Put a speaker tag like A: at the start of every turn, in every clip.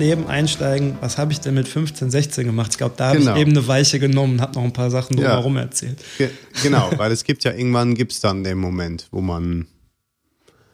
A: Wir wollten eben einsteigen, was habe ich denn mit 15, 16 gemacht? Ich glaube, da habe
B: Genau.
A: ich eben eine Weiche genommen und habe noch ein paar Sachen
B: Ja.
A: drumherum erzählt.
B: Ge genau, weil es gibt ja irgendwann gibt's dann den Moment, wo man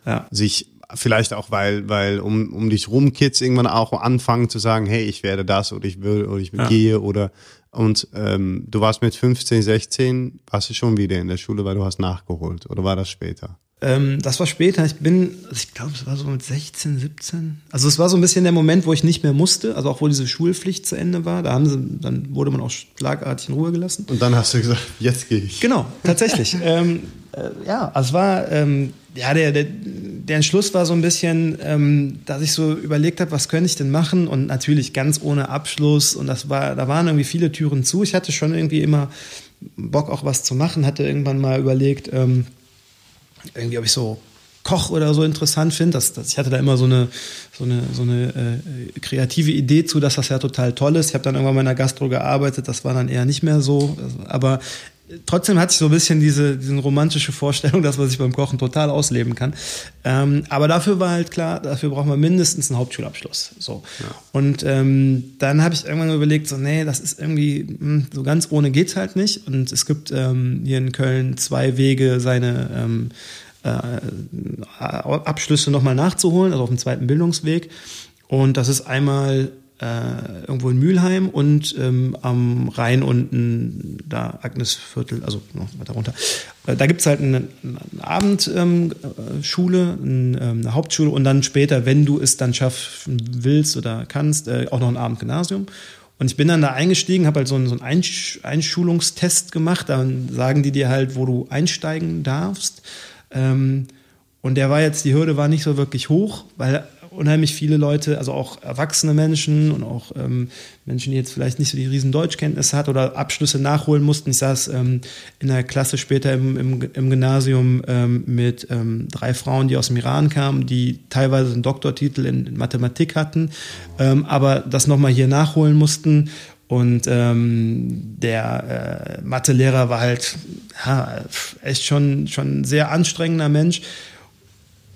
A: Ja.
B: sich vielleicht auch, weil, weil um, um dich rum Kids irgendwann auch anfangen zu sagen, hey, ich werde das oder ich will oder ich
A: Ja.
B: gehe oder und ähm, du warst mit 15, 16, warst du schon wieder in der Schule, weil du hast nachgeholt oder war das später?
A: Ähm, das war später. Ich bin, also ich glaube, es war so mit 16, 17. Also es war so ein bisschen der Moment, wo ich nicht mehr musste, also auch wo diese Schulpflicht zu Ende war. Da haben sie, dann wurde man auch schlagartig in Ruhe gelassen.
B: Und dann hast du gesagt, jetzt gehe ich.
A: Genau, tatsächlich. ähm, äh, ja, also es war, ähm, ja, der, der, der Entschluss war so ein bisschen, ähm, dass ich so überlegt habe, was könnte ich denn machen und natürlich ganz ohne Abschluss und das war, da waren irgendwie viele Türen zu. Ich hatte schon irgendwie immer Bock auch was zu machen, hatte irgendwann mal überlegt, ähm, irgendwie, ob ich so Koch oder so interessant finde. Das, das, ich hatte da immer so eine, so eine, so eine äh, kreative Idee zu, dass das ja total toll ist. Ich habe dann irgendwann mal in der Gastro gearbeitet, das war dann eher nicht mehr so. Aber trotzdem hatte ich so ein bisschen diese, diese romantische Vorstellung, dass man sich beim Kochen total ausleben kann. Ähm, aber dafür war halt klar, dafür braucht man mindestens einen Hauptschulabschluss. So. Und ähm, dann habe ich irgendwann überlegt, so, nee, das ist irgendwie, hm, so ganz ohne geht's halt nicht. Und es gibt ähm, hier in Köln zwei Wege, seine ähm, äh, Abschlüsse nochmal nachzuholen, also auf dem zweiten Bildungsweg. Und das ist einmal äh, irgendwo in Mülheim und ähm, am Rhein unten, da Agnesviertel, also noch weiter runter. Äh, da gibt's halt eine, eine Abendschule, ähm, äh, ähm, eine Hauptschule und dann später, wenn du es dann schaffen willst oder kannst, äh, auch noch ein Abendgymnasium. Und ich bin dann da eingestiegen, habe halt so einen, so einen Einsch Einschulungstest gemacht. Dann sagen die dir halt, wo du einsteigen darfst. Ähm, und der war jetzt, die Hürde war nicht so wirklich hoch, weil unheimlich viele Leute, also auch erwachsene Menschen und auch ähm, Menschen, die jetzt vielleicht nicht so die riesen Deutschkenntnisse hat oder Abschlüsse nachholen mussten. Ich saß ähm, in der Klasse später im, im, im Gymnasium ähm, mit ähm, drei Frauen, die aus dem Iran kamen, die teilweise einen Doktortitel in, in Mathematik hatten, ähm, aber das nochmal hier nachholen mussten. Und ähm, der äh, Mathelehrer war halt ja, echt schon, schon ein sehr anstrengender Mensch.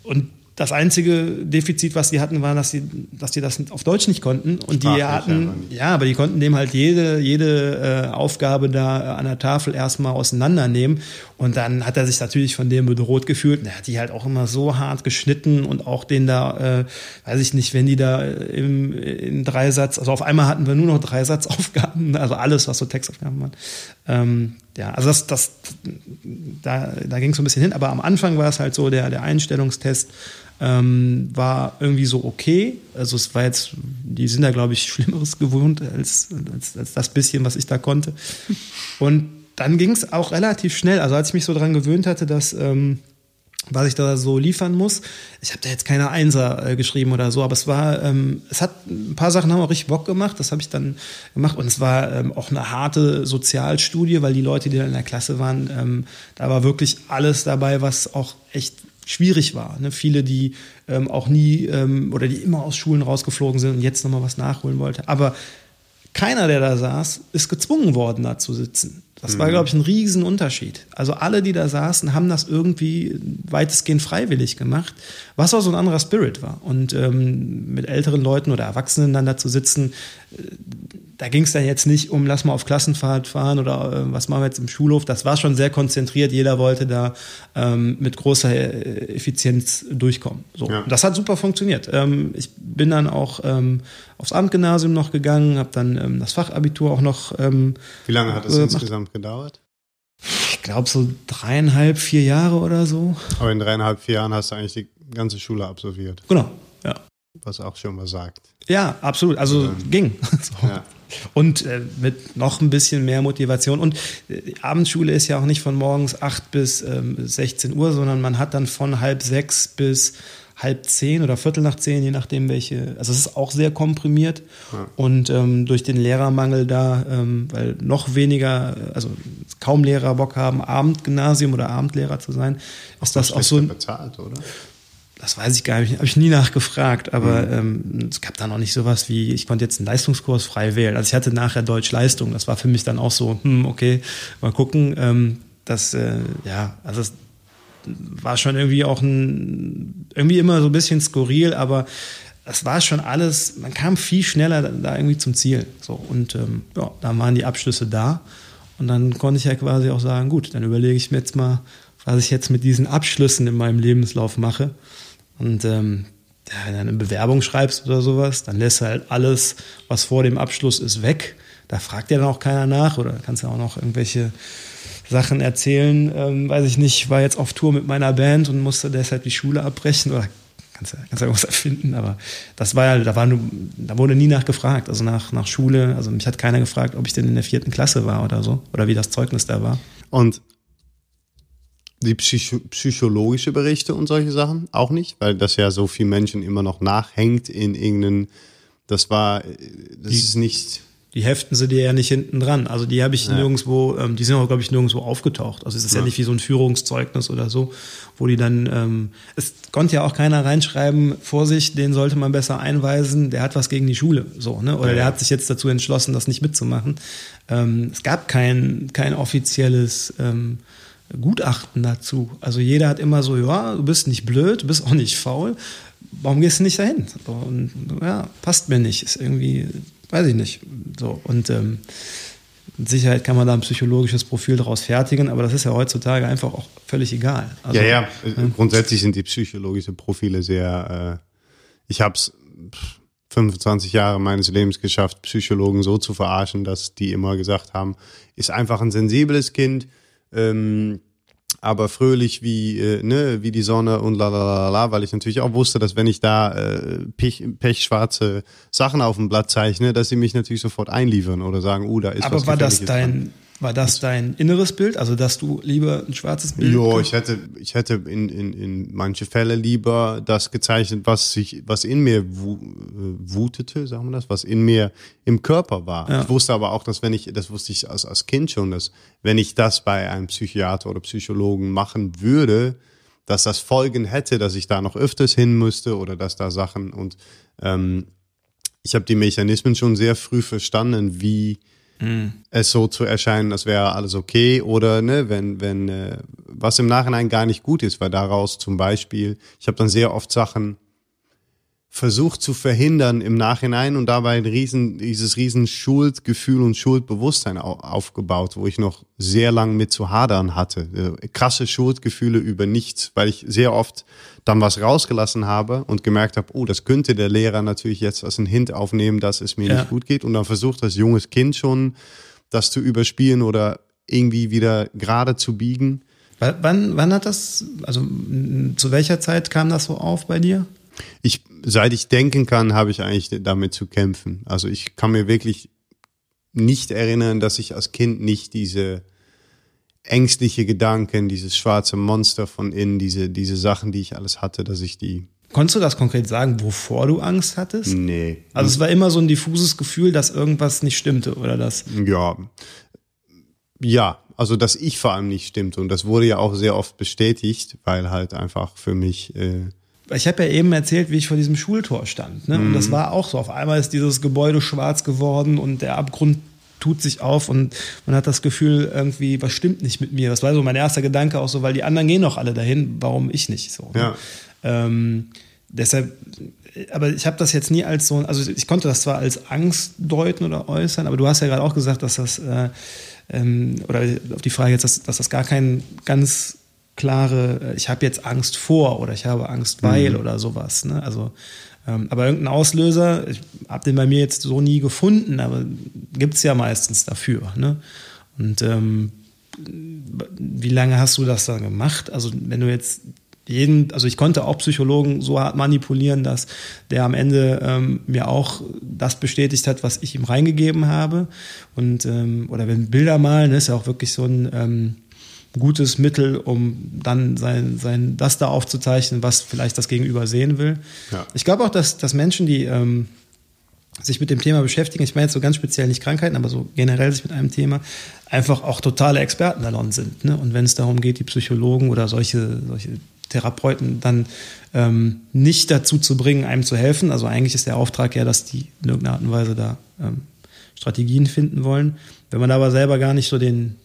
A: Und das einzige Defizit, was sie hatten, war, dass sie, dass sie das auf Deutsch nicht konnten. Und die
B: Sprachlich
A: hatten,
B: einfach nicht.
A: ja, aber die konnten dem halt jede, jede äh, Aufgabe da äh, an der Tafel erstmal auseinandernehmen. Und dann hat er sich natürlich von dem bedroht gefühlt. Und er hat die halt auch immer so hart geschnitten und auch den da, äh, weiß ich nicht, wenn die da im, im Dreisatz, also auf einmal hatten wir nur noch Dreisatzaufgaben, also alles, was so Textaufgaben waren. Ähm, ja, also das, das, da, da ging es so ein bisschen hin. Aber am Anfang war es halt so, der, der Einstellungstest ähm, war irgendwie so okay. Also es war jetzt, die sind da, glaube ich, Schlimmeres gewohnt als, als, als das bisschen, was ich da konnte. Und dann ging es auch relativ schnell. Also als ich mich so dran gewöhnt hatte, dass ähm, was ich da so liefern muss. Ich habe da jetzt keine Einser äh, geschrieben oder so, aber es war, ähm, es hat ein paar Sachen haben auch richtig Bock gemacht. Das habe ich dann gemacht und es war ähm, auch eine harte Sozialstudie, weil die Leute, die da in der Klasse waren, ähm, da war wirklich alles dabei, was auch echt schwierig war. Ne? Viele, die ähm, auch nie ähm, oder die immer aus Schulen rausgeflogen sind und jetzt nochmal was nachholen wollte. Aber keiner, der da saß, ist gezwungen worden, da zu sitzen. Das war, glaube ich, ein Riesenunterschied. Also alle, die da saßen, haben das irgendwie weitestgehend freiwillig gemacht, was auch so ein anderer Spirit war. Und ähm, mit älteren Leuten oder Erwachsenen dann da zu sitzen, äh, da ging es dann jetzt nicht um, lass mal auf Klassenfahrt fahren oder äh, was machen wir jetzt im Schulhof. Das war schon sehr konzentriert. Jeder wollte da ähm, mit großer äh, Effizienz durchkommen. So,
B: Ja.
A: das hat super funktioniert. Ähm, ich bin dann auch ähm, aufs Abendgymnasium noch gegangen, habe dann ähm, das Fachabitur auch noch, ähm,
B: Wie lange hat es
A: Äh,
B: insgesamt gedauert?
A: ich glaube so dreieinhalb, vier Jahre oder so.
B: Aber in dreieinhalb, vier Jahren hast du eigentlich die ganze Schule absolviert,
A: Genau, ja.
B: was auch schon was sagt.
A: Ja, absolut. Also
B: Ja.
A: ging. So.
B: Ja.
A: Und äh, mit noch ein bisschen mehr Motivation. Und äh, Abendschule ist ja auch nicht von morgens 8 bis ähm, 16 Uhr, sondern man hat dann von halb sechs bis halb zehn oder viertel nach zehn, je nachdem welche. Also es ist auch sehr komprimiert.
B: Ja.
A: Und ähm, durch den Lehrermangel da, ähm, weil noch weniger, also kaum Lehrer Bock haben, Abendgymnasium oder Abendlehrer zu sein, ist das auch so ein,
B: bezahlt, oder?
A: Das weiß ich gar nicht, habe ich nie nachgefragt, aber ähm, es gab da noch nicht sowas wie, ich konnte jetzt einen Leistungskurs frei wählen. Also ich hatte nachher Deutsch Leistung, das war für mich dann auch so, hm, okay, mal gucken. Ähm, das, äh, ja, also es war schon irgendwie auch ein, irgendwie immer so ein bisschen skurril, aber das war schon alles, man kam viel schneller da irgendwie zum Ziel. So, und ähm, ja, dann waren die Abschlüsse da. Und dann konnte ich ja quasi auch sagen, gut, dann überlege ich mir jetzt mal, was ich jetzt mit diesen Abschlüssen in meinem Lebenslauf mache. Und ähm, ja, du eine Bewerbung schreibst oder sowas, dann lässt du halt alles, was vor dem Abschluss ist, weg. Da fragt ja dann auch keiner nach oder kannst ja auch noch irgendwelche Sachen erzählen. Ähm, weiß ich nicht, war jetzt auf Tour mit meiner Band und musste deshalb die Schule abbrechen oder kannst ja, kannst ja irgendwas erfinden, aber das war ja, da war nur, da wurde nie nachgefragt, also nach, nach Schule, also mich hat keiner gefragt, ob ich denn in der vierten Klasse war oder so, oder wie das Zeugnis da war.
B: Und die Psycho psychologische Berichte und solche Sachen auch nicht, weil das ja so viel Menschen immer noch nachhängt in irgendeinen, das war, das
A: die,
B: ist nicht.
A: Die heften sie dir ja nicht hinten dran. Also die habe ich ja. nirgendwo, ähm, die sind auch, glaube ich, nirgendwo aufgetaucht. Also es ist ja. ja. nicht wie so ein Führungszeugnis oder so, wo die dann, ähm, es konnte ja auch keiner reinschreiben, Vorsicht, den sollte man besser einweisen, der hat was gegen die Schule, so, ne? Oder ja. der hat sich jetzt dazu entschlossen, das nicht mitzumachen. Ähm, es gab kein, kein offizielles, ähm, Gutachten dazu. Also jeder hat immer so, ja, du bist nicht blöd, du bist auch nicht faul. Warum gehst du nicht dahin? Und ja, passt mir nicht. Ist irgendwie, weiß ich nicht. So und ähm, mit Sicherheit kann man da ein psychologisches Profil daraus fertigen, aber das ist ja heutzutage einfach auch völlig egal.
B: Also, ja, ja, grundsätzlich sind die psychologischen Profile sehr. Äh, ich habe es 25 Jahre meines Lebens geschafft, Psychologen so zu verarschen, dass die immer gesagt haben, ist einfach ein sensibles Kind ähm, aber fröhlich wie, äh, ne, wie die Sonne und la la la la, weil ich natürlich auch wusste, dass wenn ich da äh, pech, pechschwarze Sachen auf dem Blatt zeichne, dass sie mich natürlich sofort einliefern oder sagen, uh, da ist
A: aber was war das dein, dran. War das dein inneres Bild, also dass du lieber ein schwarzes Bild?
B: Ja, ich hätte, ich hätte in, in, in manche Fälle lieber das gezeichnet, was sich, was in mir äh, wutete, sagen wir das, was in mir im Körper war. Ja. Ich wusste aber auch, dass wenn ich, das wusste ich als, als Kind schon, dass wenn ich das bei einem Psychiater oder Psychologen machen würde, dass das Folgen hätte, dass ich da noch öfters hin müsste oder dass da Sachen und ähm, ich habe die Mechanismen schon sehr früh verstanden, wie mhm. es so zu erscheinen, das wäre alles okay. Oder ne, wenn, wenn äh, was im Nachhinein gar nicht gut ist, weil daraus zum Beispiel, ich habe dann sehr oft Sachen versucht zu verhindern im Nachhinein und dabei ein riesen, dieses riesen Schuldgefühl und Schuldbewusstsein aufgebaut, wo ich noch sehr lang mit zu hadern hatte. Äh, krasse Schuldgefühle über nichts, weil ich sehr oft dann was rausgelassen habe und gemerkt habe, oh, das könnte der Lehrer natürlich jetzt als ein Hint aufnehmen, dass es mir ja. nicht gut geht und dann versucht als junges Kind schon das zu überspielen oder irgendwie wieder gerade zu biegen.
A: Wann, wann hat das, also zu welcher Zeit kam das so auf bei dir?
B: Ich, seit ich denken kann, habe ich eigentlich damit zu kämpfen. Also ich kann mir wirklich nicht erinnern, dass ich als Kind nicht diese ängstliche Gedanken, dieses schwarze Monster von innen, diese, diese Sachen, die ich alles hatte, dass ich die.
A: Konntest du das konkret sagen, wovor du Angst hattest?
B: Nee.
A: Also es war immer so ein diffuses Gefühl, dass irgendwas nicht stimmte, oder das?
B: Ja. Ja, also dass ich vor allem nicht stimmte. Und das wurde ja auch sehr oft bestätigt, weil halt einfach für mich äh,
A: ich habe ja eben erzählt, wie ich vor diesem Schultor stand. Ne? Mhm. Und das mhm. war auch so. Auf einmal ist dieses Gebäude schwarz geworden und der Abgrund tut sich auf und man hat das Gefühl, irgendwie, was stimmt nicht mit mir. Das war so mein erster Gedanke auch so, weil die anderen gehen doch alle dahin, warum ich nicht so.
B: Ne? Ja.
A: Ähm, deshalb, aber ich habe das jetzt nie als so, also ich konnte das zwar als Angst deuten oder äußern, aber du hast ja gerade auch gesagt, dass das, äh, ähm, oder auf die Frage jetzt, dass, dass das gar kein ganz klare, äh, ich habe jetzt Angst vor oder ich habe Angst weil mhm. oder sowas. Ne? Also, ähm, aber irgendein Auslöser, ich habe den bei mir jetzt so nie gefunden, aber gibt es ja meistens dafür. Ne? Und ähm, wie lange hast du das dann gemacht? Also wenn du jetzt jeden, also ich konnte auch Psychologen so hart manipulieren, dass der am Ende ähm, mir auch das bestätigt hat, was ich ihm reingegeben habe. Und ähm, oder wenn Bilder malen, ist ja auch wirklich so ein ähm, gutes Mittel, um dann sein, sein das da aufzuzeichnen, was vielleicht das Gegenüber sehen will. Ja. Ich glaube auch, dass, dass Menschen, die ähm, sich mit dem Thema beschäftigen, ich meine jetzt so ganz speziell nicht Krankheiten, aber so generell sich mit einem Thema, einfach auch totale Experten daran sind. Ne? Und wenn es darum geht, die Psychologen oder solche, solche Therapeuten dann ähm, nicht dazu zu bringen, einem zu helfen, also eigentlich ist der Auftrag ja, dass die in irgendeiner Art und Weise da ähm, Strategien finden wollen. Wenn man aber selber gar nicht so den,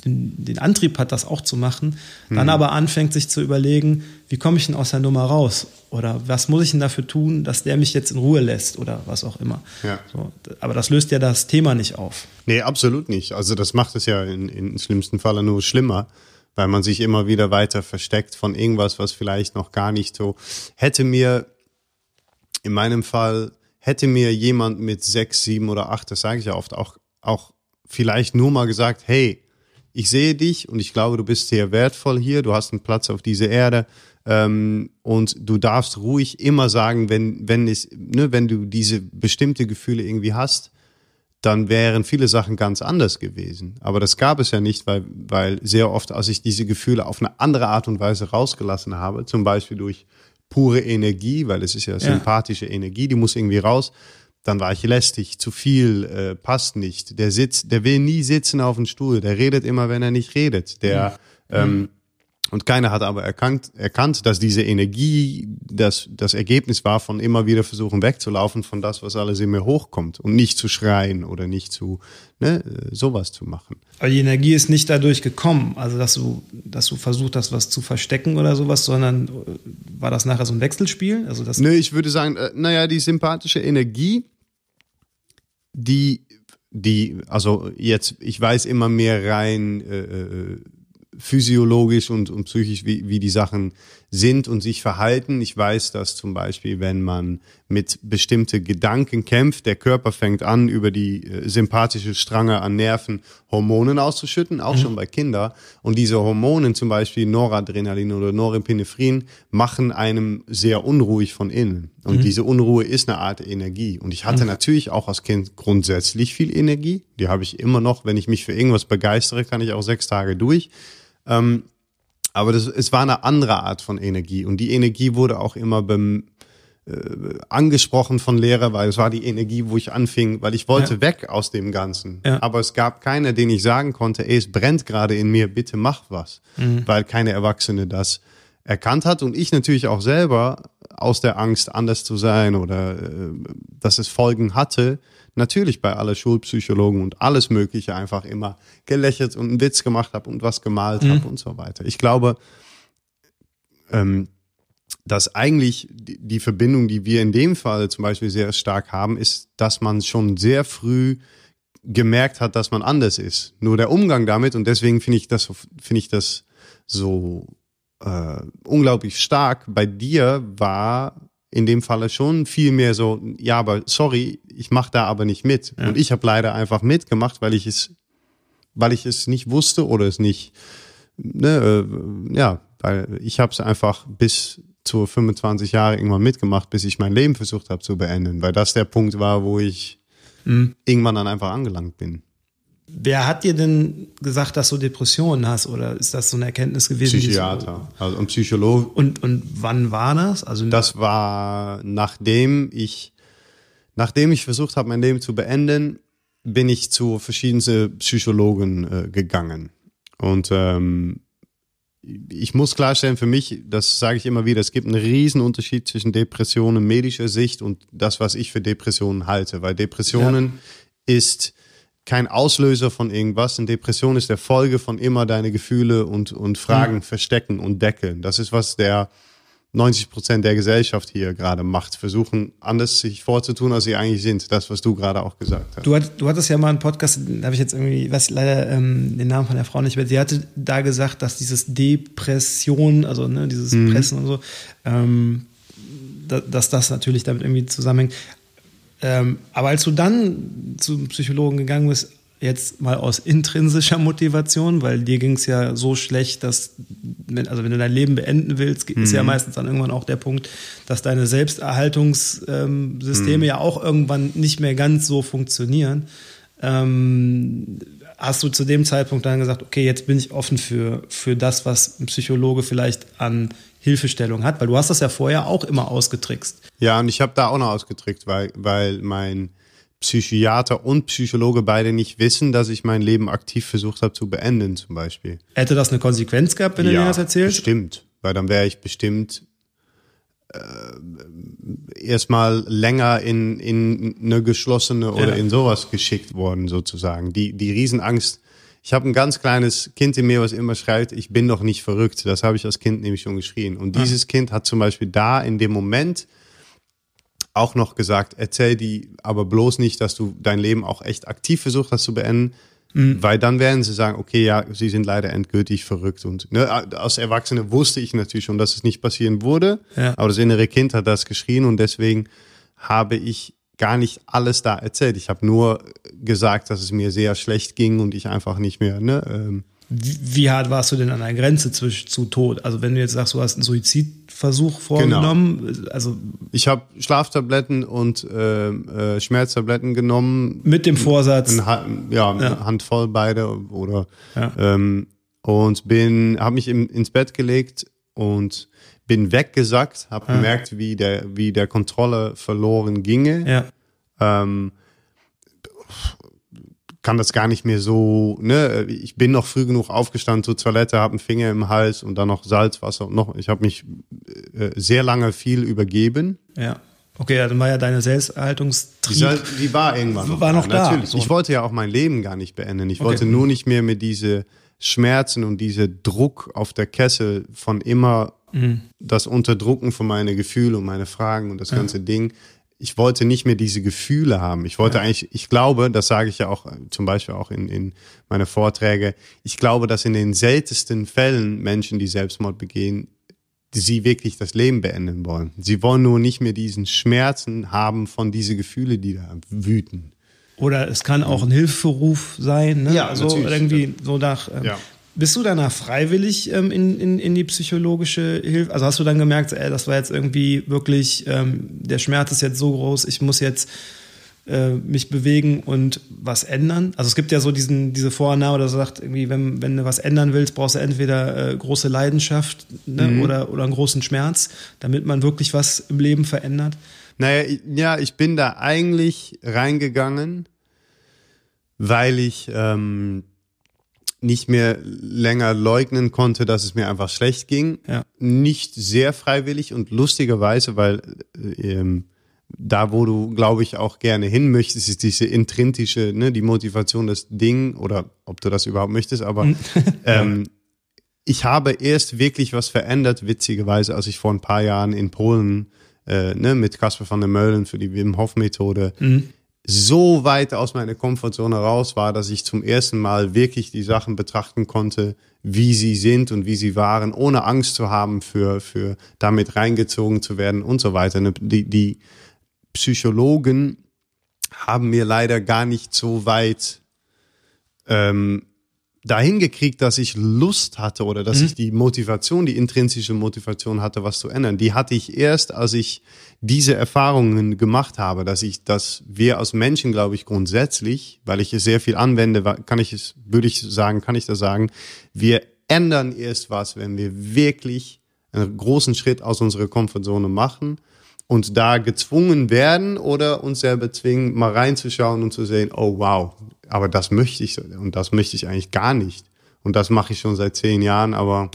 A: den, den Antrieb hat, das auch zu machen, dann mhm. aber anfängt sich zu überlegen, wie komme ich denn aus der Nummer raus? Oder was muss ich denn dafür tun, dass der mich jetzt in Ruhe lässt oder was auch immer. Ja. So, aber das löst ja das Thema nicht auf.
B: Nee, absolut nicht. Also das macht es ja in, in schlimmsten Falle nur schlimmer, weil man sich immer wieder weiter versteckt von irgendwas, was vielleicht noch gar nicht so hätte mir in meinem Fall hätte mir jemand mit sechs, sieben oder acht, das sage ich ja oft auch, auch vielleicht nur mal gesagt, hey, ich sehe dich und ich glaube, du bist sehr wertvoll hier, du hast einen Platz auf dieser Erde ähm, und du darfst ruhig immer sagen, wenn, wenn, es, ne, wenn du diese bestimmte Gefühle irgendwie hast, dann wären viele Sachen ganz anders gewesen. Aber das gab es ja nicht, weil, weil sehr oft, als ich diese Gefühle auf eine andere Art und Weise rausgelassen habe, zum Beispiel durch pure Energie, weil es ist ja, ja. sympathische Energie, die muss irgendwie raus, dann war ich lästig, zu viel, äh, passt nicht. Der sitzt, der will nie sitzen auf dem Stuhl, der redet immer, wenn er nicht redet. Der mhm. ähm, und keiner hat aber erkannt, erkannt, dass diese Energie das, das Ergebnis war von immer wieder versuchen wegzulaufen von das, was alles in mir hochkommt und nicht zu schreien oder nicht zu ne, sowas zu machen.
A: Aber die Energie ist nicht dadurch gekommen, also dass du, dass du versucht hast, was zu verstecken oder sowas, sondern äh, war das nachher so ein Wechselspiel? Also das
B: Nö, ich würde sagen, äh, naja, die sympathische Energie, die, die, also jetzt, ich weiß immer mehr rein, äh, äh physiologisch und, und psychisch, wie, wie die Sachen sind und sich verhalten. Ich weiß, dass zum Beispiel, wenn man mit bestimmte Gedanken kämpft, der Körper fängt an, über die äh, sympathische Strange an Nerven Hormonen auszuschütten, auch mhm. schon bei Kindern. Und diese Hormonen, zum Beispiel Noradrenalin oder Norepinephrine, machen einem sehr unruhig von innen. Und mhm. diese Unruhe ist eine Art Energie. Und ich hatte mhm. natürlich auch als Kind grundsätzlich viel Energie. Die habe ich immer noch. Wenn ich mich für irgendwas begeistere, kann ich auch sechs Tage durch. Ähm, aber das, es war eine andere Art von Energie und die Energie wurde auch immer beim, äh, angesprochen von Lehrer, weil es war die Energie, wo ich anfing, weil ich wollte ja. weg aus dem Ganzen. Ja. Aber es gab keiner, den ich sagen konnte, ey, es brennt gerade in mir, bitte mach was, mhm. weil keine Erwachsene das erkannt hat und ich natürlich auch selber aus der Angst, anders zu sein oder äh, dass es Folgen hatte, natürlich bei aller Schulpsychologen und alles Mögliche einfach immer gelächelt und einen Witz gemacht habe und was gemalt mhm. habe und so weiter. Ich glaube, ähm, dass eigentlich die Verbindung, die wir in dem Fall zum Beispiel sehr stark haben, ist, dass man schon sehr früh gemerkt hat, dass man anders ist. Nur der Umgang damit und deswegen finde ich das finde ich das so äh, unglaublich stark. Bei dir war in dem Falle schon viel mehr so, ja, aber sorry, ich mache da aber nicht mit. Ja. Und ich habe leider einfach mitgemacht, weil ich es, weil ich es nicht wusste oder es nicht, ne, äh, ja, weil ich habe es einfach bis zu 25 Jahre irgendwann mitgemacht, bis ich mein Leben versucht habe zu beenden, weil das der Punkt war, wo ich mhm. irgendwann dann einfach angelangt bin.
A: Wer hat dir denn gesagt, dass du Depressionen hast oder ist das so eine Erkenntnis gewesen?
B: Psychiater, also ein Psychologe.
A: Und, und wann war das?
B: Also das war nachdem ich, nachdem ich versucht habe, mein Leben zu beenden, bin ich zu verschiedensten Psychologen äh, gegangen. Und ähm, ich muss klarstellen für mich, das sage ich immer wieder, es gibt einen riesen Unterschied zwischen Depressionen medischer Sicht und das, was ich für Depressionen halte. Weil Depressionen ja. ist kein Auslöser von irgendwas. Eine Depression ist der Folge von immer deine Gefühle und, und Fragen mhm. verstecken und deckeln. Das ist, was der 90 Prozent der Gesellschaft hier gerade macht. Versuchen, anders sich vorzutun, als sie eigentlich sind. Das, was du gerade auch gesagt hast.
A: Du, hat, du hattest ja mal einen Podcast, da habe ich jetzt irgendwie, weiß leider ähm, den Namen von der Frau nicht mehr. Sie hatte da gesagt, dass dieses Depression, also ne, dieses mhm. Pressen und so, ähm, dass das natürlich damit irgendwie zusammenhängt. Ähm, aber als du dann zum Psychologen gegangen bist, jetzt mal aus intrinsischer Motivation, weil dir ging es ja so schlecht, dass, wenn, also wenn du dein Leben beenden willst, mhm. ist ja mhm. meistens dann irgendwann auch der Punkt, dass deine Selbsterhaltungssysteme ähm, mhm. ja auch irgendwann nicht mehr ganz so funktionieren. Ähm, hast du zu dem Zeitpunkt dann gesagt, okay, jetzt bin ich offen für, für das, was ein Psychologe vielleicht an Hilfestellung hat? Weil du hast das ja vorher auch immer ausgetrickst.
B: Ja, und ich habe da auch noch ausgetrickst, weil, weil mein Psychiater und Psychologe beide nicht wissen, dass ich mein Leben aktiv versucht habe zu beenden, zum Beispiel.
A: Hätte das eine Konsequenz gehabt, wenn ja, du mir das erzählst?
B: Stimmt, weil dann wäre ich bestimmt äh, erstmal länger in, in eine geschlossene oder ja. in sowas geschickt worden, sozusagen. Die, die Riesenangst ich habe ein ganz kleines Kind in mir, was immer schreit, ich bin doch nicht verrückt. Das habe ich als Kind nämlich schon geschrien. Und dieses Kind hat zum Beispiel da in dem Moment auch noch gesagt, erzähl die aber bloß nicht, dass du dein Leben auch echt aktiv versucht hast zu beenden, mhm. weil dann werden sie sagen, okay, ja, sie sind leider endgültig verrückt. Und ne, als Erwachsene wusste ich natürlich schon, dass es nicht passieren würde, ja. aber das innere Kind hat das geschrien und deswegen habe ich gar nicht alles da erzählt. Ich habe nur gesagt, dass es mir sehr schlecht ging und ich einfach nicht mehr. Ne, ähm,
A: wie, wie hart warst du denn an der Grenze zwischen zu Tod? Also wenn du jetzt sagst, du hast einen Suizidversuch vorgenommen, genau. also
B: ich habe Schlaftabletten und äh, äh, Schmerztabletten genommen
A: mit dem Vorsatz,
B: ein, ja, ja, Handvoll beide oder ja. ähm, und bin, habe mich im, ins Bett gelegt und bin weggesackt, habe ja. gemerkt, wie der, wie der Kontrolle verloren ginge. Ja. Ähm, kann das gar nicht mehr so, ne, ich bin noch früh genug aufgestanden zur Toilette, habe einen Finger im Hals und dann noch Salzwasser und noch, ich habe mich äh, sehr lange viel übergeben.
A: Ja. Okay, dann war ja deine Selbsterhaltungstrieb.
B: Die, die war irgendwann
A: noch, war noch da.
B: Natürlich. Ich wollte ja auch mein Leben gar nicht beenden. Ich okay. wollte nur nicht mehr mit diese Schmerzen und diese Druck auf der Kessel von immer mhm. das Unterdrucken von meine Gefühle und meine Fragen und das ganze ja. Ding. Ich wollte nicht mehr diese Gefühle haben. Ich wollte ja. eigentlich, ich glaube, das sage ich ja auch zum Beispiel auch in, in meine Vorträge, ich glaube, dass in den seltensten Fällen Menschen, die Selbstmord begehen, sie wirklich das Leben beenden wollen. Sie wollen nur nicht mehr diesen Schmerzen haben von diese Gefühle, die da wüten.
A: Oder es kann auch ein Hilferuf sein, ne?
B: Ja,
A: also irgendwie so nach. Ähm, ja. Bist du danach freiwillig ähm, in, in, in die psychologische Hilfe? Also hast du dann gemerkt, ey, das war jetzt irgendwie wirklich, ähm, der Schmerz ist jetzt so groß, ich muss jetzt äh, mich bewegen und was ändern? Also es gibt ja so diesen, diese Vorannahme, dass er sagt, irgendwie, wenn, wenn du was ändern willst, brauchst du entweder äh, große Leidenschaft ne, mhm. oder, oder einen großen Schmerz, damit man wirklich was im Leben verändert.
B: Naja, ja, ich bin da eigentlich reingegangen, weil ich ähm, nicht mehr länger leugnen konnte, dass es mir einfach schlecht ging. Ja. Nicht sehr freiwillig und lustigerweise, weil äh, ähm, da, wo du, glaube ich, auch gerne hin möchtest, ist diese intrinsische, ne, die Motivation, das Ding, oder ob du das überhaupt möchtest, aber mhm. ähm, ich habe erst wirklich was verändert, witzigerweise, als ich vor ein paar Jahren in Polen äh, ne, mit Kasper van der Meulen für die Wim Hof Methode mhm. So weit aus meiner Komfortzone raus war, dass ich zum ersten Mal wirklich die Sachen betrachten konnte, wie sie sind und wie sie waren, ohne Angst zu haben für, für damit reingezogen zu werden und so weiter. Ne, die, die Psychologen haben mir leider gar nicht so weit ähm, dahin gekriegt, dass ich Lust hatte oder dass mhm. ich die Motivation, die intrinsische Motivation hatte, was zu ändern. Die hatte ich erst, als ich diese Erfahrungen gemacht habe, dass ich, dass wir als Menschen, glaube ich, grundsätzlich, weil ich es sehr viel anwende, kann ich es, würde ich sagen, kann ich das sagen, wir ändern erst was, wenn wir wirklich einen großen Schritt aus unserer Komfortzone machen und da gezwungen werden oder uns selber zwingen, mal reinzuschauen und zu sehen, oh wow, aber das möchte ich und das möchte ich eigentlich gar nicht. Und das mache ich schon seit zehn Jahren, aber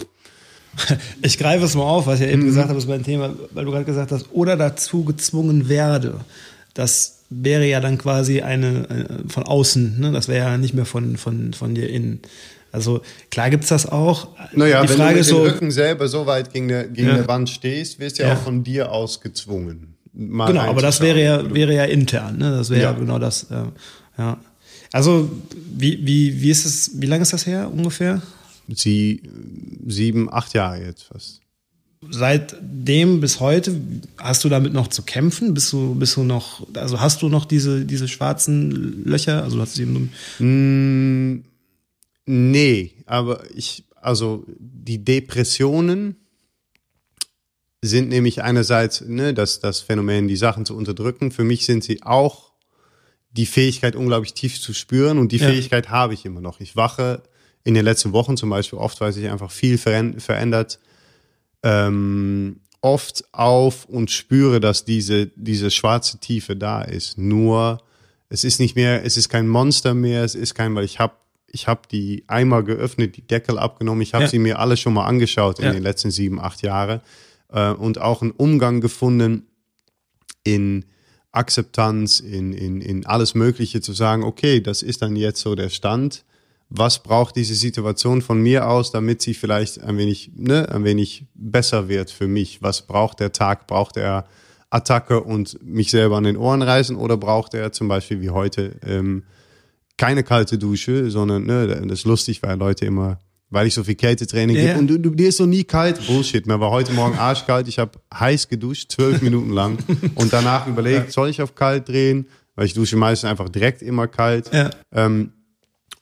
A: ich greife es mal auf, was ich ja eben mhm. gesagt habe, ist mein Thema, weil du gerade gesagt hast, oder dazu gezwungen werde. Das wäre ja dann quasi eine, eine von außen, ne? das wäre ja nicht mehr von, von, von dir innen. Also klar gibt es das auch.
B: Naja, die wenn Frage du mit so, dem Rücken selber so weit gegen, der, gegen ja. der Wand stehst, wirst du ja, ja, auch von dir aus gezwungen.
A: genau, aber das wäre ja, wäre ja intern. Ne? Das wäre ja. genau das. Äh, ja. Also wie, wie, wie ist es, wie lange ist das her ungefähr?
B: Sie, sieben, acht Jahre jetzt fast.
A: Seitdem bis heute hast du damit noch zu kämpfen? Bist du, bist du noch, also hast du noch diese, diese schwarzen Löcher? Also hast du eben
B: mm, Nee, aber ich, also die Depressionen sind nämlich einerseits ne, das, das Phänomen, die Sachen zu unterdrücken. Für mich sind sie auch die Fähigkeit, unglaublich tief zu spüren und die ja. Fähigkeit habe ich immer noch. Ich wache in den letzten Wochen zum Beispiel oft, weil sich einfach viel verändert, ähm, oft auf und spüre, dass diese, diese schwarze Tiefe da ist. Nur es ist nicht mehr, es ist kein Monster mehr, es ist kein, weil ich habe ich habe die einmal geöffnet, die Deckel abgenommen. Ich habe ja. sie mir alle schon mal angeschaut in ja. den letzten sieben, acht Jahren äh, und auch einen Umgang gefunden in Akzeptanz, in, in, in alles Mögliche zu sagen, okay, das ist dann jetzt so der Stand. Was braucht diese Situation von mir aus, damit sie vielleicht ein wenig, ne, ein wenig besser wird für mich? Was braucht der Tag? Braucht er Attacke und mich selber an den Ohren reißen oder braucht er zum Beispiel wie heute ähm, keine kalte Dusche, sondern ne, das ist lustig, weil Leute immer, weil ich so viel Kältetraining yeah. gebe und du, du, dir ist so nie kalt. Bullshit, mir war heute Morgen arschkalt, ich habe heiß geduscht, zwölf Minuten lang und danach überlegt, soll ich auf kalt drehen? Weil ich dusche meistens einfach direkt immer kalt. Ja. Ähm,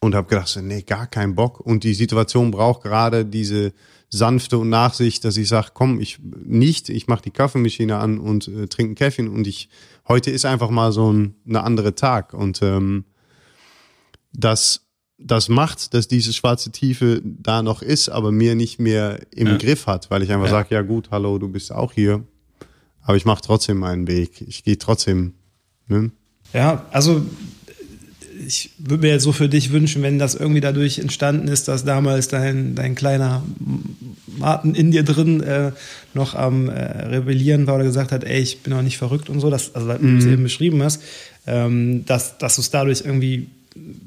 B: und habe gedacht, so, nee, gar keinen Bock. Und die Situation braucht gerade diese sanfte und Nachsicht, dass ich sage, komm, ich nicht, ich mache die Kaffeemaschine an und äh, trinke einen Kaffee und ich, heute ist einfach mal so ein eine andere Tag. Und ähm, das, das macht, dass diese schwarze Tiefe da noch ist, aber mir nicht mehr im ja. Griff hat, weil ich einfach ja. sage, ja gut, hallo, du bist auch hier. Aber ich mache trotzdem meinen Weg. Ich gehe trotzdem. Ne?
A: Ja, also ich würde mir jetzt so für dich wünschen, wenn das irgendwie dadurch entstanden ist, dass damals dein, dein kleiner Martin in dir drin äh, noch am äh, Rebellieren war oder gesagt hat, ey, ich bin noch nicht verrückt und so, dass, also, mhm. du es eben beschrieben hast, ähm, dass, dass du es dadurch irgendwie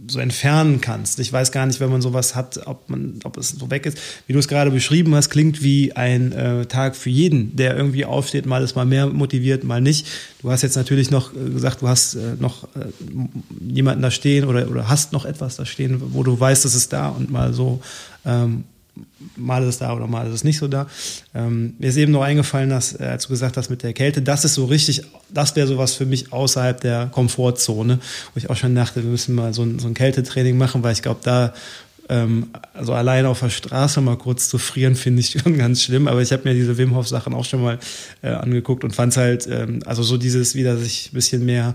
A: so entfernen kannst. Ich weiß gar nicht, wenn man sowas hat, ob man, ob es so weg ist. Wie du es gerade beschrieben hast, klingt wie ein äh, Tag für jeden, der irgendwie aufsteht, mal ist mal mehr motiviert, mal nicht. Du hast jetzt natürlich noch äh, gesagt, du hast äh, noch äh, jemanden da stehen oder, oder hast noch etwas da stehen, wo du weißt, es ist da und mal so ähm, mal ist es da oder mal ist es nicht so da. Ähm, mir ist eben noch eingefallen, dass, äh, als du gesagt hast mit der Kälte, das ist so richtig, das wäre sowas für mich außerhalb der Komfortzone, wo ich auch schon dachte, wir müssen mal so ein, so ein Kältetraining machen, weil ich glaube, da ähm, also alleine auf der Straße mal kurz zu frieren, finde ich schon ganz schlimm. Aber ich habe mir diese Wim Hof Sachen auch schon mal äh, angeguckt und fand es halt, ähm, also so dieses wieder sich ein bisschen mehr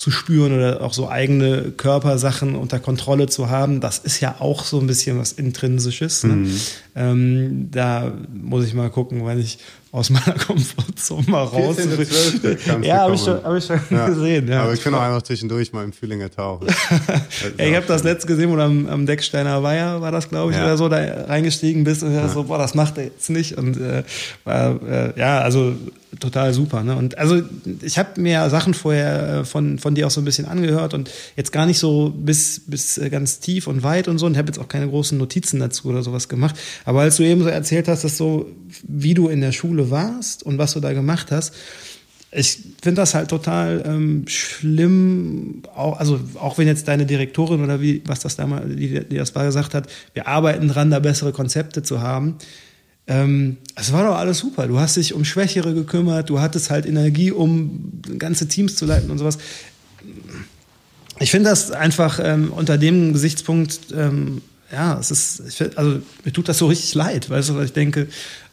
A: zu spüren oder auch so eigene Körpersachen unter Kontrolle zu haben, das ist ja auch so ein bisschen was Intrinsisches. Ne? Mhm. Ähm, da muss ich mal gucken, wenn ich aus meiner Komfortzone mal raus.
B: ja, habe ich schon, hab ich schon ja. gesehen. Ja. Aber ich kann auch einfach zwischendurch mal im Fühlinger tauchen.
A: ja, ich habe das letzte gesehen, wo du am, am Decksteiner Weiher war das, glaube ich, ja. oder so, da reingestiegen bist und ja. so, boah, das macht er jetzt nicht. Und äh, war, äh, ja, also total super. Ne? Und also ich habe mir Sachen vorher äh, von, von dir auch so ein bisschen angehört und jetzt gar nicht so bis, bis äh, ganz tief und weit und so und habe jetzt auch keine großen Notizen dazu oder sowas gemacht. Aber als du eben so erzählt hast, dass so, wie du in der Schule warst und was du da gemacht hast, ich finde das halt total ähm, schlimm, auch, also auch wenn jetzt deine Direktorin oder wie, was das damals, die, die das war, gesagt hat, wir arbeiten dran, da bessere Konzepte zu haben. Ähm, es war doch alles super. Du hast dich um Schwächere gekümmert, du hattest halt Energie, um ganze Teams zu leiten und sowas. Ich finde das einfach ähm, unter dem Gesichtspunkt ähm, ja, es ist, ich, also mir tut das so richtig leid, weißt du, weil ich denke,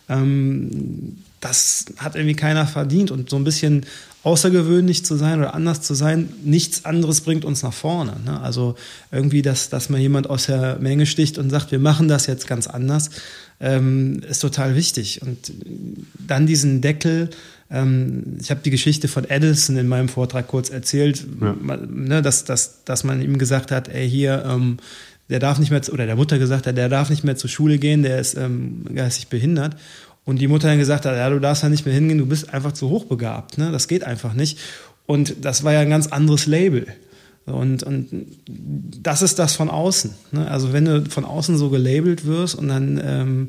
A: ähm, das hat irgendwie keiner verdient und so ein bisschen außergewöhnlich zu sein oder anders zu sein, nichts anderes bringt uns nach vorne. Ne? Also irgendwie, dass, dass mal jemand aus der Menge sticht und sagt, wir machen das jetzt ganz anders, ähm, ist total wichtig. Und dann diesen Deckel, ähm, ich habe die Geschichte von Edison in meinem Vortrag kurz erzählt, ja. ne, dass, dass, dass man ihm gesagt hat, ey, hier, ähm, der darf nicht mehr, oder der Mutter gesagt hat, der darf nicht mehr zur Schule gehen, der ist ähm, geistig behindert. Und die Mutter dann gesagt hat, ja, du darfst da nicht mehr hingehen, du bist einfach zu hochbegabt, ne? das geht einfach nicht. Und das war ja ein ganz anderes Label. Und, und das ist das von außen. Ne? Also wenn du von außen so gelabelt wirst und dann, ähm,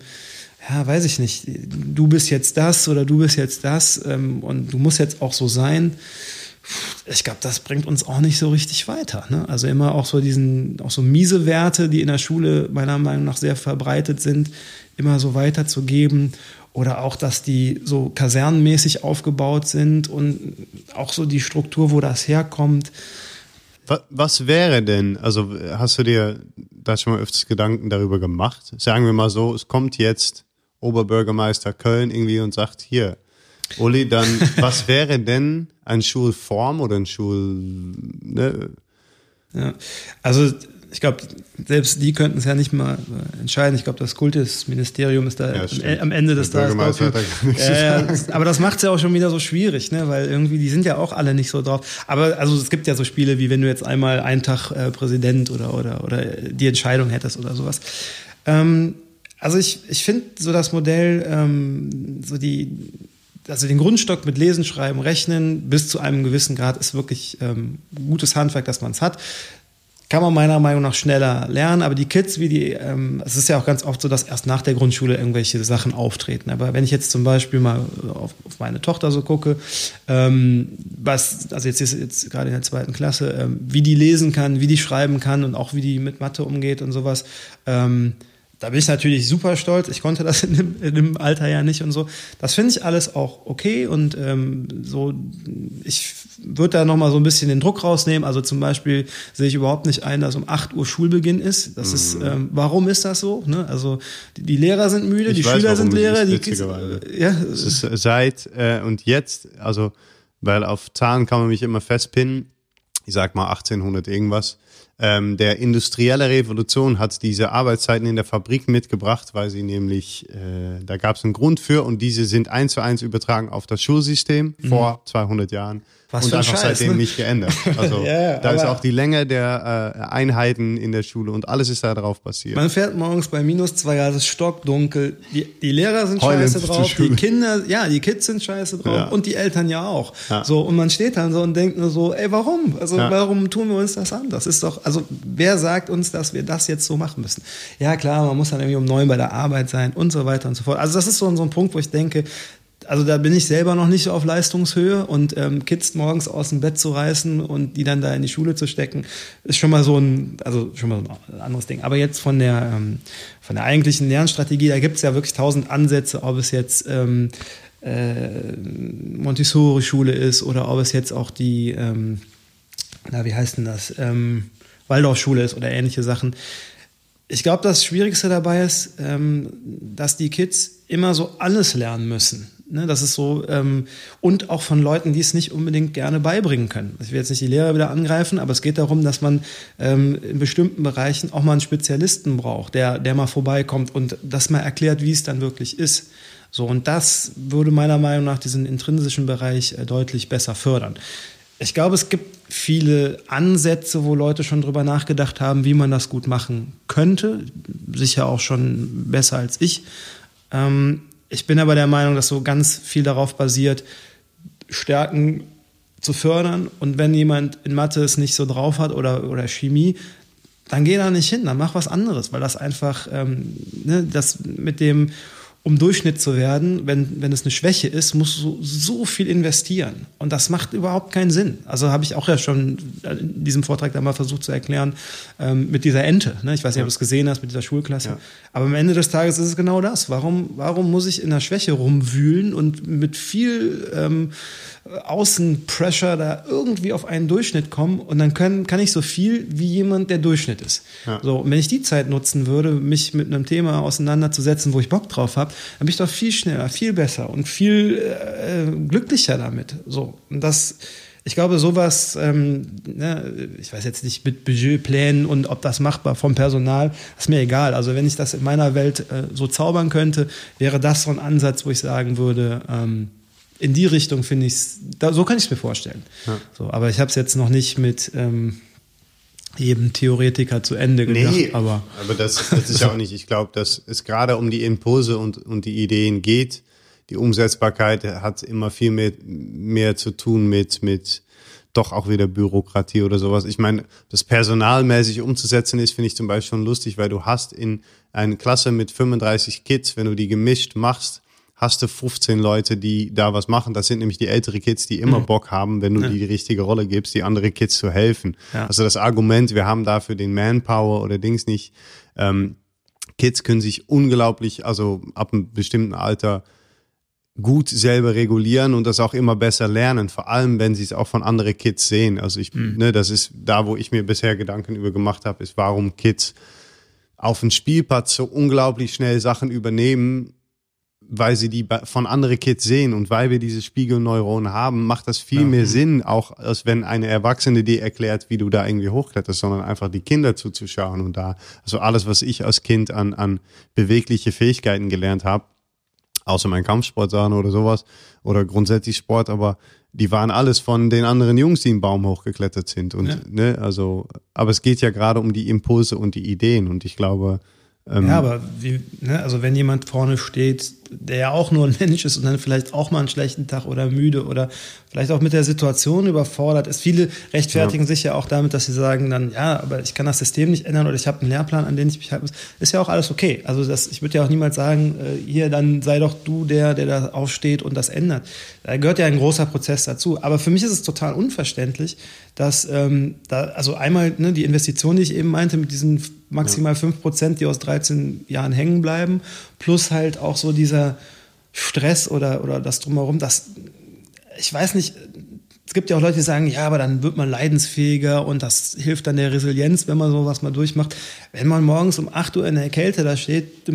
A: ja, weiß ich nicht, du bist jetzt das oder du bist jetzt das ähm, und du musst jetzt auch so sein, ich glaube, das bringt uns auch nicht so richtig weiter. Ne? Also immer auch so diesen, auch so miese Werte, die in der Schule meiner Meinung nach sehr verbreitet sind, immer so weiterzugeben. Oder auch, dass die so kasernenmäßig aufgebaut sind und auch so die Struktur, wo das herkommt.
B: Was, was wäre denn, also hast du dir da schon mal öfters Gedanken darüber gemacht? Sagen wir mal so, es kommt jetzt Oberbürgermeister Köln irgendwie und sagt, hier, Uli, dann, was wäre denn eine Schulform oder ein Schul... Ne?
A: Ja, also ich glaube, selbst die könnten es ja nicht mal äh, entscheiden. Ich glaube, das Kultusministerium ist da ja, am Ende des Tages. Äh, aber das macht es ja auch schon wieder so schwierig, ne? weil irgendwie, die sind ja auch alle nicht so drauf. Aber also es gibt ja so Spiele, wie wenn du jetzt einmal einen Tag äh, Präsident oder, oder, oder die Entscheidung hättest oder sowas. Ähm, also ich, ich finde so das Modell, ähm, so die also den Grundstock mit Lesen, Schreiben, Rechnen bis zu einem gewissen Grad ist wirklich ähm, gutes Handwerk, dass man es hat. kann man meiner Meinung nach schneller lernen. Aber die Kids, wie die, ähm, es ist ja auch ganz oft so, dass erst nach der Grundschule irgendwelche Sachen auftreten. Aber wenn ich jetzt zum Beispiel mal auf, auf meine Tochter so gucke, ähm, was, also jetzt ist jetzt gerade in der zweiten Klasse, ähm, wie die lesen kann, wie die schreiben kann und auch wie die mit Mathe umgeht und sowas. Ähm, da bin ich natürlich super stolz. Ich konnte das in dem, in dem Alter ja nicht und so. Das finde ich alles auch okay und ähm, so. Ich würde da noch mal so ein bisschen den Druck rausnehmen. Also zum Beispiel sehe ich überhaupt nicht ein, dass um 8 Uhr Schulbeginn ist. Das mhm. ist, ähm, warum ist das so? Ne? Also die, die, Lehrer sind müde, ich die weiß, Schüler sind Lehrer. Die Kids,
B: äh, ja. Es ist seit äh, und jetzt, also weil auf Zahlen kann man mich immer festpinnen. Ich sag mal 1800 irgendwas ähm, der industrielle Revolution hat diese Arbeitszeiten in der Fabrik mitgebracht, weil sie nämlich, äh, da gab es einen Grund für und diese sind eins zu eins übertragen auf das Schulsystem mhm. vor 200 Jahren. Was und einfach Scheiß, seitdem ne? nicht geändert. Also ja, da ist auch die Länge der äh, Einheiten in der Schule und alles ist da drauf passiert.
A: Man fährt morgens bei minus zwei Grad, es ist stockdunkel, die, die Lehrer sind Heulend scheiße drauf, die Kinder, ja, die Kids sind scheiße drauf ja. und die Eltern ja auch. Ja. So, und man steht dann so und denkt nur so, ey, warum? Also warum tun wir uns das an? Das ist doch, also wer sagt uns, dass wir das jetzt so machen müssen? Ja, klar, man muss dann irgendwie um neun bei der Arbeit sein und so weiter und so fort. Also das ist so, so ein Punkt, wo ich denke, also da bin ich selber noch nicht so auf Leistungshöhe und ähm, Kids morgens aus dem Bett zu reißen und die dann da in die Schule zu stecken, ist schon mal so ein, also schon mal so ein anderes Ding. Aber jetzt von der, ähm, von der eigentlichen Lernstrategie, da gibt es ja wirklich tausend Ansätze, ob es jetzt ähm, äh, Montessori-Schule ist oder ob es jetzt auch die, ähm, na, wie heißt denn das, ähm, Waldorfschule ist oder ähnliche Sachen. Ich glaube, das Schwierigste dabei ist, ähm, dass die Kids immer so alles lernen müssen. Ne, das ist so, ähm, und auch von Leuten, die es nicht unbedingt gerne beibringen können. Ich will jetzt nicht die Lehrer wieder angreifen, aber es geht darum, dass man ähm, in bestimmten Bereichen auch mal einen Spezialisten braucht, der, der mal vorbeikommt und das mal erklärt, wie es dann wirklich ist. So, und das würde meiner Meinung nach diesen intrinsischen Bereich äh, deutlich besser fördern. Ich glaube, es gibt viele Ansätze, wo Leute schon drüber nachgedacht haben, wie man das gut machen könnte. Sicher auch schon besser als ich. Ähm, ich bin aber der Meinung, dass so ganz viel darauf basiert, Stärken zu fördern. Und wenn jemand in Mathe es nicht so drauf hat oder, oder Chemie, dann geh da nicht hin, dann mach was anderes, weil das einfach, ähm, ne, das mit dem um Durchschnitt zu werden, wenn, wenn es eine Schwäche ist, musst du so viel investieren. Und das macht überhaupt keinen Sinn. Also habe ich auch ja schon in diesem Vortrag da mal versucht zu erklären, ähm, mit dieser Ente. Ne? Ich weiß nicht, ob du es gesehen hast, mit dieser Schulklasse. Ja. Aber am Ende des Tages ist es genau das. Warum, warum muss ich in der Schwäche rumwühlen und mit viel ähm, Außenpressure da irgendwie auf einen Durchschnitt kommen und dann können, kann ich so viel wie jemand, der Durchschnitt ist. Ja. So, und wenn ich die Zeit nutzen würde, mich mit einem Thema auseinanderzusetzen, wo ich Bock drauf habe, dann bin ich doch viel schneller, viel besser und viel äh, glücklicher damit. So, und das, ich glaube, sowas, ähm, ne, ich weiß jetzt nicht mit Budgetplänen und ob das machbar vom Personal, ist mir egal. Also wenn ich das in meiner Welt äh, so zaubern könnte, wäre das so ein Ansatz, wo ich sagen würde, ähm, in die Richtung finde ich es, so kann ich es mir vorstellen. Ja. So, aber ich habe es jetzt noch nicht mit ähm, jedem Theoretiker zu Ende gedacht. Nee, aber,
B: aber das, das ist ja auch nicht. Ich glaube, dass es gerade um die Impulse und, und die Ideen geht. Die Umsetzbarkeit hat immer viel mehr, mehr zu tun mit, mit doch auch wieder Bürokratie oder sowas. Ich meine, das personalmäßig umzusetzen ist, finde ich zum Beispiel schon lustig, weil du hast in einer Klasse mit 35 Kids, wenn du die gemischt machst, hast du 15 Leute, die da was machen. Das sind nämlich die ältere Kids, die immer mhm. Bock haben, wenn du ja. die, die richtige Rolle gibst, die andere Kids zu helfen. Ja. Also das Argument, wir haben dafür den Manpower oder Dings nicht. Ähm, Kids können sich unglaublich, also ab einem bestimmten Alter gut selber regulieren und das auch immer besser lernen, vor allem wenn sie es auch von anderen Kids sehen. Also ich, mhm. ne, das ist da, wo ich mir bisher Gedanken über gemacht habe, ist, warum Kids auf dem Spielplatz so unglaublich schnell Sachen übernehmen, weil sie die von anderen Kids sehen und weil wir diese Spiegelneuronen haben, macht das viel ja. mehr Sinn, auch als wenn eine Erwachsene dir erklärt, wie du da irgendwie hochkletterst, sondern einfach die Kinder zuzuschauen und da, also alles, was ich als Kind an, an bewegliche Fähigkeiten gelernt habe, außer mein Kampfsportsachen oder sowas oder grundsätzlich Sport, aber die waren alles von den anderen Jungs, die im Baum hochgeklettert sind und, ja. ne, also, aber es geht ja gerade um die Impulse und die Ideen und ich glaube,
A: ähm, ja, aber wie, ne, also wenn jemand vorne steht der ja auch nur ein Mensch ist und dann vielleicht auch mal einen schlechten Tag oder müde oder vielleicht auch mit der Situation überfordert ist. Viele rechtfertigen ja. sich ja auch damit, dass sie sagen dann, ja, aber ich kann das System nicht ändern oder ich habe einen Lehrplan, an den ich mich halten muss. Ist ja auch alles okay. Also das, ich würde ja auch niemals sagen, äh, hier, dann sei doch du der, der da aufsteht und das ändert. Da gehört ja ein großer Prozess dazu. Aber für mich ist es total unverständlich, dass ähm, da, also einmal ne, die Investition, die ich eben meinte, mit diesen maximal ja. 5%, die aus 13 Jahren hängen bleiben, plus halt auch so dieser Stress oder, oder das drumherum, das, ich weiß nicht, es gibt ja auch Leute, die sagen, ja, aber dann wird man leidensfähiger und das hilft dann der Resilienz, wenn man sowas mal durchmacht. Wenn man morgens um 8 Uhr in der Kälte da steht,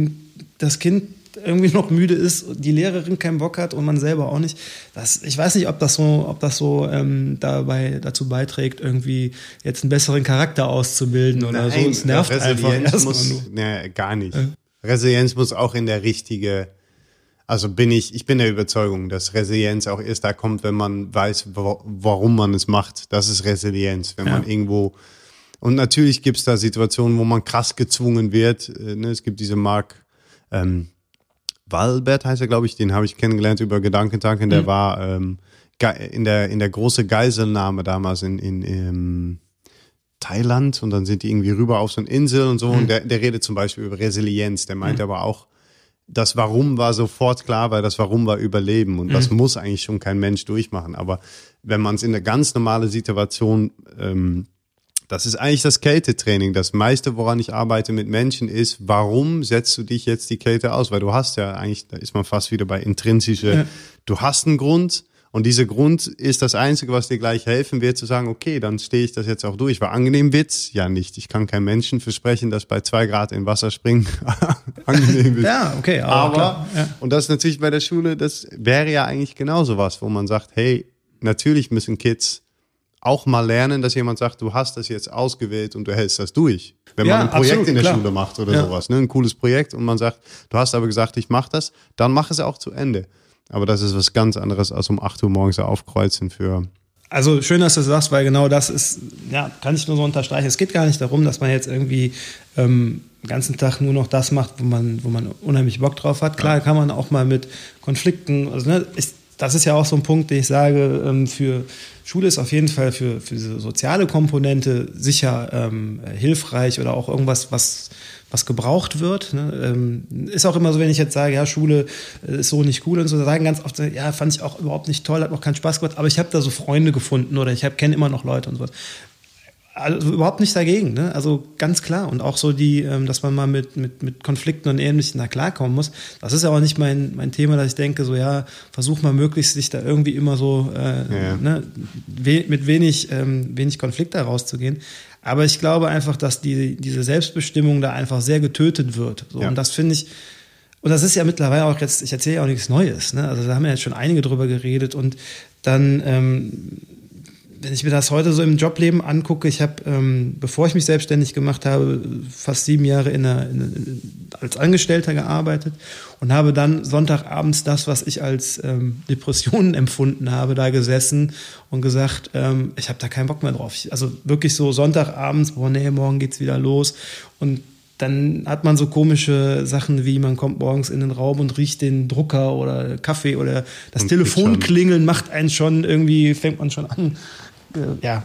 A: das Kind irgendwie noch müde ist, die Lehrerin keinen Bock hat und man selber auch nicht. Das, ich weiß nicht, ob das so, ob das so ähm, dabei dazu beiträgt, irgendwie jetzt einen besseren Charakter auszubilden oder Nein, so. Es nervt
B: einfach. Muss, ne, gar nicht. Äh. Resilienz muss auch in der richtige also bin ich, ich bin der Überzeugung, dass Resilienz auch erst da kommt, wenn man weiß, warum man es macht. Das ist Resilienz. Wenn ja. man irgendwo, und natürlich gibt es da Situationen, wo man krass gezwungen wird. Äh, ne? Es gibt diese Mark, ähm, Walbert heißt er, glaube ich, den habe ich kennengelernt über Gedankentanken. Der mhm. war ähm, in der in der große Geiselnahme damals in, in, in Thailand und dann sind die irgendwie rüber auf so eine Insel und so. Mhm. Und der, der redet zum Beispiel über Resilienz. Der meint mhm. aber auch, das Warum war sofort klar, weil das Warum war Überleben und das mhm. muss eigentlich schon kein Mensch durchmachen. Aber wenn man es in eine ganz normale Situation ähm, das ist eigentlich das Kältetraining. Das meiste, woran ich arbeite mit Menschen, ist, warum setzt du dich jetzt die Kälte aus? Weil du hast ja eigentlich, da ist man fast wieder bei intrinsische, ja. du hast einen Grund und dieser Grund ist das Einzige, was dir gleich helfen wird, zu sagen, okay, dann stehe ich das jetzt auch durch. Weil angenehm wird's ja nicht. Ich kann keinem Menschen versprechen, dass bei zwei Grad in Wasser springen angenehm wird.
A: Ja, okay.
B: Aber, aber ja. und das ist natürlich bei der Schule, das wäre ja eigentlich genauso was, wo man sagt, hey, natürlich müssen Kids auch mal lernen, dass jemand sagt, du hast das jetzt ausgewählt und du hältst das durch. Wenn ja, man ein Projekt absolut, in der klar. Schule macht oder ja. sowas, ne? ein cooles Projekt und man sagt, du hast aber gesagt, ich mache das, dann mach es auch zu Ende. Aber das ist was ganz anderes als um 8 Uhr morgens aufkreuzen für.
A: Also schön, dass du das sagst, weil genau das ist, ja, kann ich nur so unterstreichen. Es geht gar nicht darum, dass man jetzt irgendwie ähm, den ganzen Tag nur noch das macht, wo man, wo man unheimlich Bock drauf hat. Klar ja. kann man auch mal mit Konflikten, also ne, ist, das ist ja auch so ein Punkt, den ich sage, ähm, für Schule ist auf jeden Fall für, für diese soziale Komponente sicher ähm, hilfreich oder auch irgendwas, was, was gebraucht wird. Ne? Ähm, ist auch immer so, wenn ich jetzt sage, ja, Schule ist so nicht cool und so, da sagen ganz oft, ja, fand ich auch überhaupt nicht toll, hat auch keinen Spaß gemacht, aber ich habe da so Freunde gefunden oder ich kenne immer noch Leute und so also überhaupt nicht dagegen, ne? Also ganz klar. Und auch so die, ähm, dass man mal mit, mit, mit Konflikten und Ähnlichem da klarkommen muss. Das ist ja auch nicht mein, mein Thema, dass ich denke, so ja, versuch mal möglichst sich da irgendwie immer so äh, ja. ne, we mit wenig, ähm, wenig Konflikt da rauszugehen. Aber ich glaube einfach, dass die, diese Selbstbestimmung da einfach sehr getötet wird. So. Ja. Und das finde ich, und das ist ja mittlerweile auch jetzt, ich erzähle ja auch nichts Neues, ne? Also da haben ja jetzt schon einige drüber geredet und dann ähm, wenn ich mir das heute so im Jobleben angucke, ich habe, ähm, bevor ich mich selbstständig gemacht habe, fast sieben Jahre in der, in, als Angestellter gearbeitet und habe dann Sonntagabends das, was ich als ähm, Depressionen empfunden habe, da gesessen und gesagt, ähm, ich habe da keinen Bock mehr drauf. Ich, also wirklich so Sonntagabends, boah, nee, morgen geht's wieder los und dann hat man so komische Sachen wie, man kommt morgens in den Raum und riecht den Drucker oder Kaffee oder das und Telefon klingeln macht einen schon irgendwie, fängt man schon an, ja,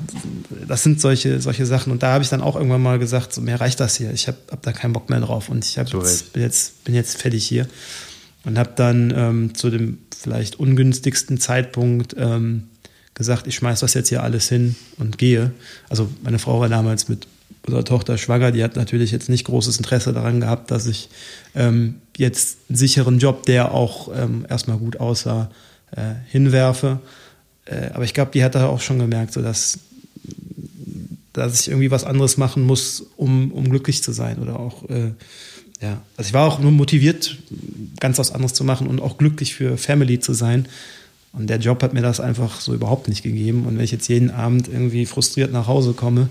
A: das sind solche, solche Sachen. Und da habe ich dann auch irgendwann mal gesagt, so, mehr reicht das hier. Ich habe hab da keinen Bock mehr drauf. Und ich jetzt, bin, jetzt, bin jetzt fertig hier. Und habe dann ähm, zu dem vielleicht ungünstigsten Zeitpunkt ähm, gesagt, ich schmeiß das jetzt hier alles hin und gehe. Also meine Frau war damals mit unserer Tochter schwanger, die hat natürlich jetzt nicht großes Interesse daran gehabt, dass ich ähm, jetzt einen sicheren Job, der auch ähm, erstmal gut aussah, äh, hinwerfe. Äh, aber ich glaube, die hat da auch schon gemerkt, so dass, dass ich irgendwie was anderes machen muss, um, um glücklich zu sein. Oder auch, äh, ja, also ich war auch nur motiviert, ganz was anderes zu machen und auch glücklich für Family zu sein. Und der Job hat mir das einfach so überhaupt nicht gegeben. Und wenn ich jetzt jeden Abend irgendwie frustriert nach Hause komme,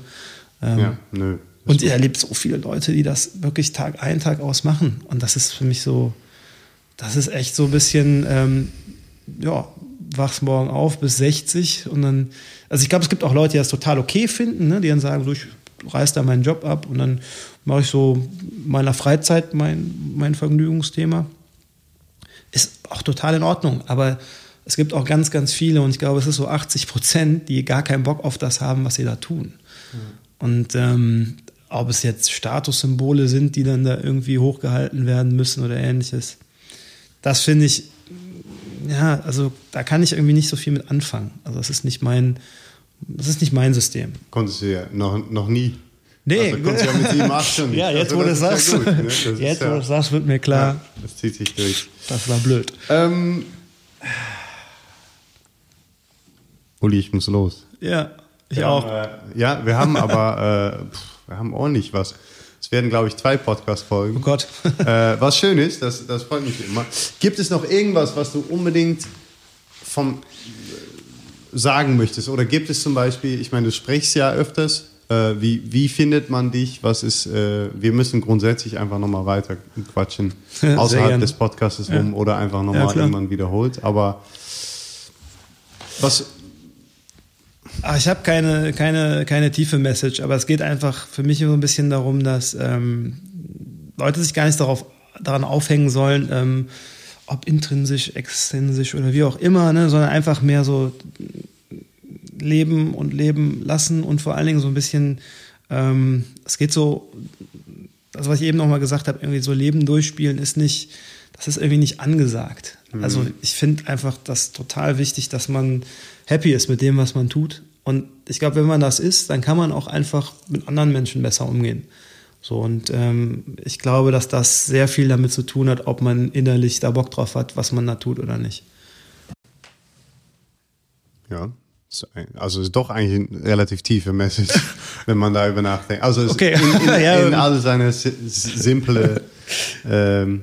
A: ähm, ja, nö. Und ich erlebe so viele Leute, die das wirklich Tag ein, Tag aus machen. Und das ist für mich so, das ist echt so ein bisschen, ähm, ja, wachst morgen auf bis 60 und dann, also ich glaube, es gibt auch Leute, die das total okay finden, ne? die dann sagen, so, ich reiß da meinen Job ab und dann mache ich so meiner Freizeit mein, mein Vergnügungsthema. auch total in Ordnung. Aber es gibt auch ganz, ganz viele und ich glaube, es ist so 80 Prozent, die gar keinen Bock auf das haben, was sie da tun. Mhm. Und ähm, ob es jetzt Statussymbole sind, die dann da irgendwie hochgehalten werden müssen oder ähnliches, das finde ich, ja, also da kann ich irgendwie nicht so viel mit anfangen. Also das ist nicht mein, das ist nicht mein System.
B: Konntest du ja noch, noch nie.
A: Nee.
B: Also konntest du ja mit 7, 8 schon
A: Ja, jetzt also, wo du das sagst, ja gut, ne? jetzt ja, wo du sagst, wird mir klar. Ja,
B: das zieht sich durch.
A: Das war blöd.
B: Ähm, Uli, ich muss los.
A: Ja, ich
B: wir
A: auch.
B: Äh, ja, wir haben aber, äh, pff, wir haben ordentlich was. Es werden, glaube ich, zwei Podcast-Folgen.
A: Oh Gott.
B: äh, was schön ist, das, das freut mich immer. Gibt es noch irgendwas, was du unbedingt vom äh, sagen möchtest? Oder gibt es zum Beispiel, ich meine, du sprichst ja öfters, äh, wie, wie findet man dich? Was ist, äh, wir müssen grundsätzlich einfach nochmal weiter quatschen, außerhalb des Podcasts rum ja. oder einfach nochmal ja, irgendwann wiederholt. Aber was,
A: Ach, ich habe keine, keine, keine tiefe Message, aber es geht einfach für mich so ein bisschen darum, dass ähm, Leute sich gar nicht darauf, daran aufhängen sollen, ähm, ob intrinsisch, extrinsisch oder wie auch immer, ne, sondern einfach mehr so leben und leben lassen und vor allen Dingen so ein bisschen, ähm, es geht so, das, was ich eben nochmal gesagt habe, irgendwie so Leben durchspielen ist nicht, das ist irgendwie nicht angesagt. Mhm. Also ich finde einfach das total wichtig, dass man happy ist mit dem, was man tut. Und ich glaube, wenn man das ist, dann kann man auch einfach mit anderen Menschen besser umgehen. So, und ähm, ich glaube, dass das sehr viel damit zu tun hat, ob man innerlich da Bock drauf hat, was man da tut oder nicht.
B: Ja, also ist doch eigentlich eine relativ tiefe Message, wenn man darüber nachdenkt. Also okay. in, in, ja. in all seine simple, ähm,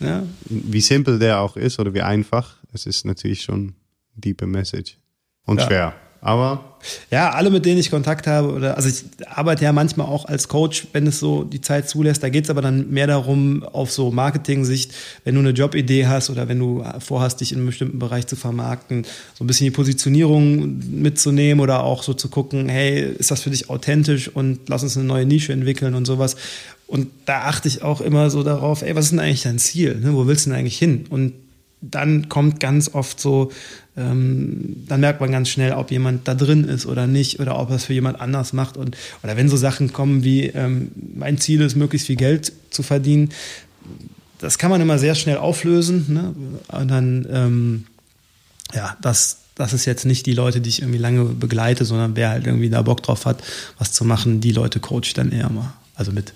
B: ja. wie simpel der auch ist oder wie einfach, es ist natürlich schon deepe Message und ja. schwer. Aber
A: ja, alle, mit denen ich Kontakt habe, oder also ich arbeite ja manchmal auch als Coach, wenn es so die Zeit zulässt. Da geht es aber dann mehr darum, auf so Marketing-Sicht, wenn du eine Jobidee hast oder wenn du vorhast, dich in einem bestimmten Bereich zu vermarkten, so ein bisschen die Positionierung mitzunehmen oder auch so zu gucken, hey, ist das für dich authentisch und lass uns eine neue Nische entwickeln und sowas. Und da achte ich auch immer so darauf, ey, was ist denn eigentlich dein Ziel? Ne? Wo willst du denn eigentlich hin? Und dann kommt ganz oft so, ähm, dann merkt man ganz schnell, ob jemand da drin ist oder nicht oder ob er es für jemand anders macht. Und, oder wenn so Sachen kommen wie, ähm, mein Ziel ist, möglichst viel Geld zu verdienen, das kann man immer sehr schnell auflösen. Ne? Und dann, ähm, ja, das, das ist jetzt nicht die Leute, die ich irgendwie lange begleite, sondern wer halt irgendwie da Bock drauf hat, was zu machen, die Leute coach dann eher mal. Also mit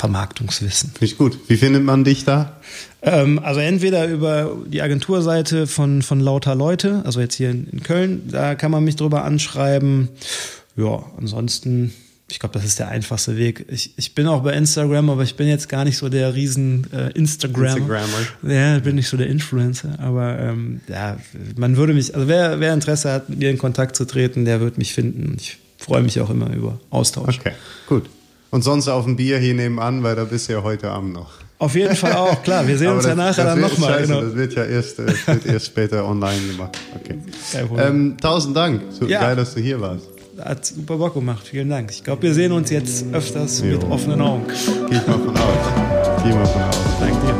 A: Vermarktungswissen.
B: Finde ich gut. Wie findet man dich da?
A: Ähm, also entweder über die Agenturseite von, von Lauter Leute, also jetzt hier in, in Köln, da kann man mich drüber anschreiben. Ja, ansonsten, ich glaube, das ist der einfachste Weg. Ich, ich bin auch bei Instagram, aber ich bin jetzt gar nicht so der riesen äh, Instagrammer. Instagrammer. Ja, bin nicht so der Influencer. Aber ähm, ja, man würde mich, also wer, wer Interesse hat, mit mir in Kontakt zu treten, der wird mich finden. Ich freue mich auch immer über Austausch.
B: Okay, gut. Und sonst auf ein Bier hier nebenan, weil da bist du ja heute Abend noch.
A: Auf jeden Fall auch, klar. Wir sehen uns das, ja nachher dann nochmal.
B: Genau. Das wird ja erst, äh, wird erst später online gemacht. Okay. Ähm, tausend Dank. So ja. geil, dass du hier warst.
A: Hat super Bock gemacht. Vielen Dank. Ich glaube, wir sehen uns jetzt öfters jo. mit offenen Augen.
B: Geh ich mal von aus. Geh mal von aus.
A: Danke dir.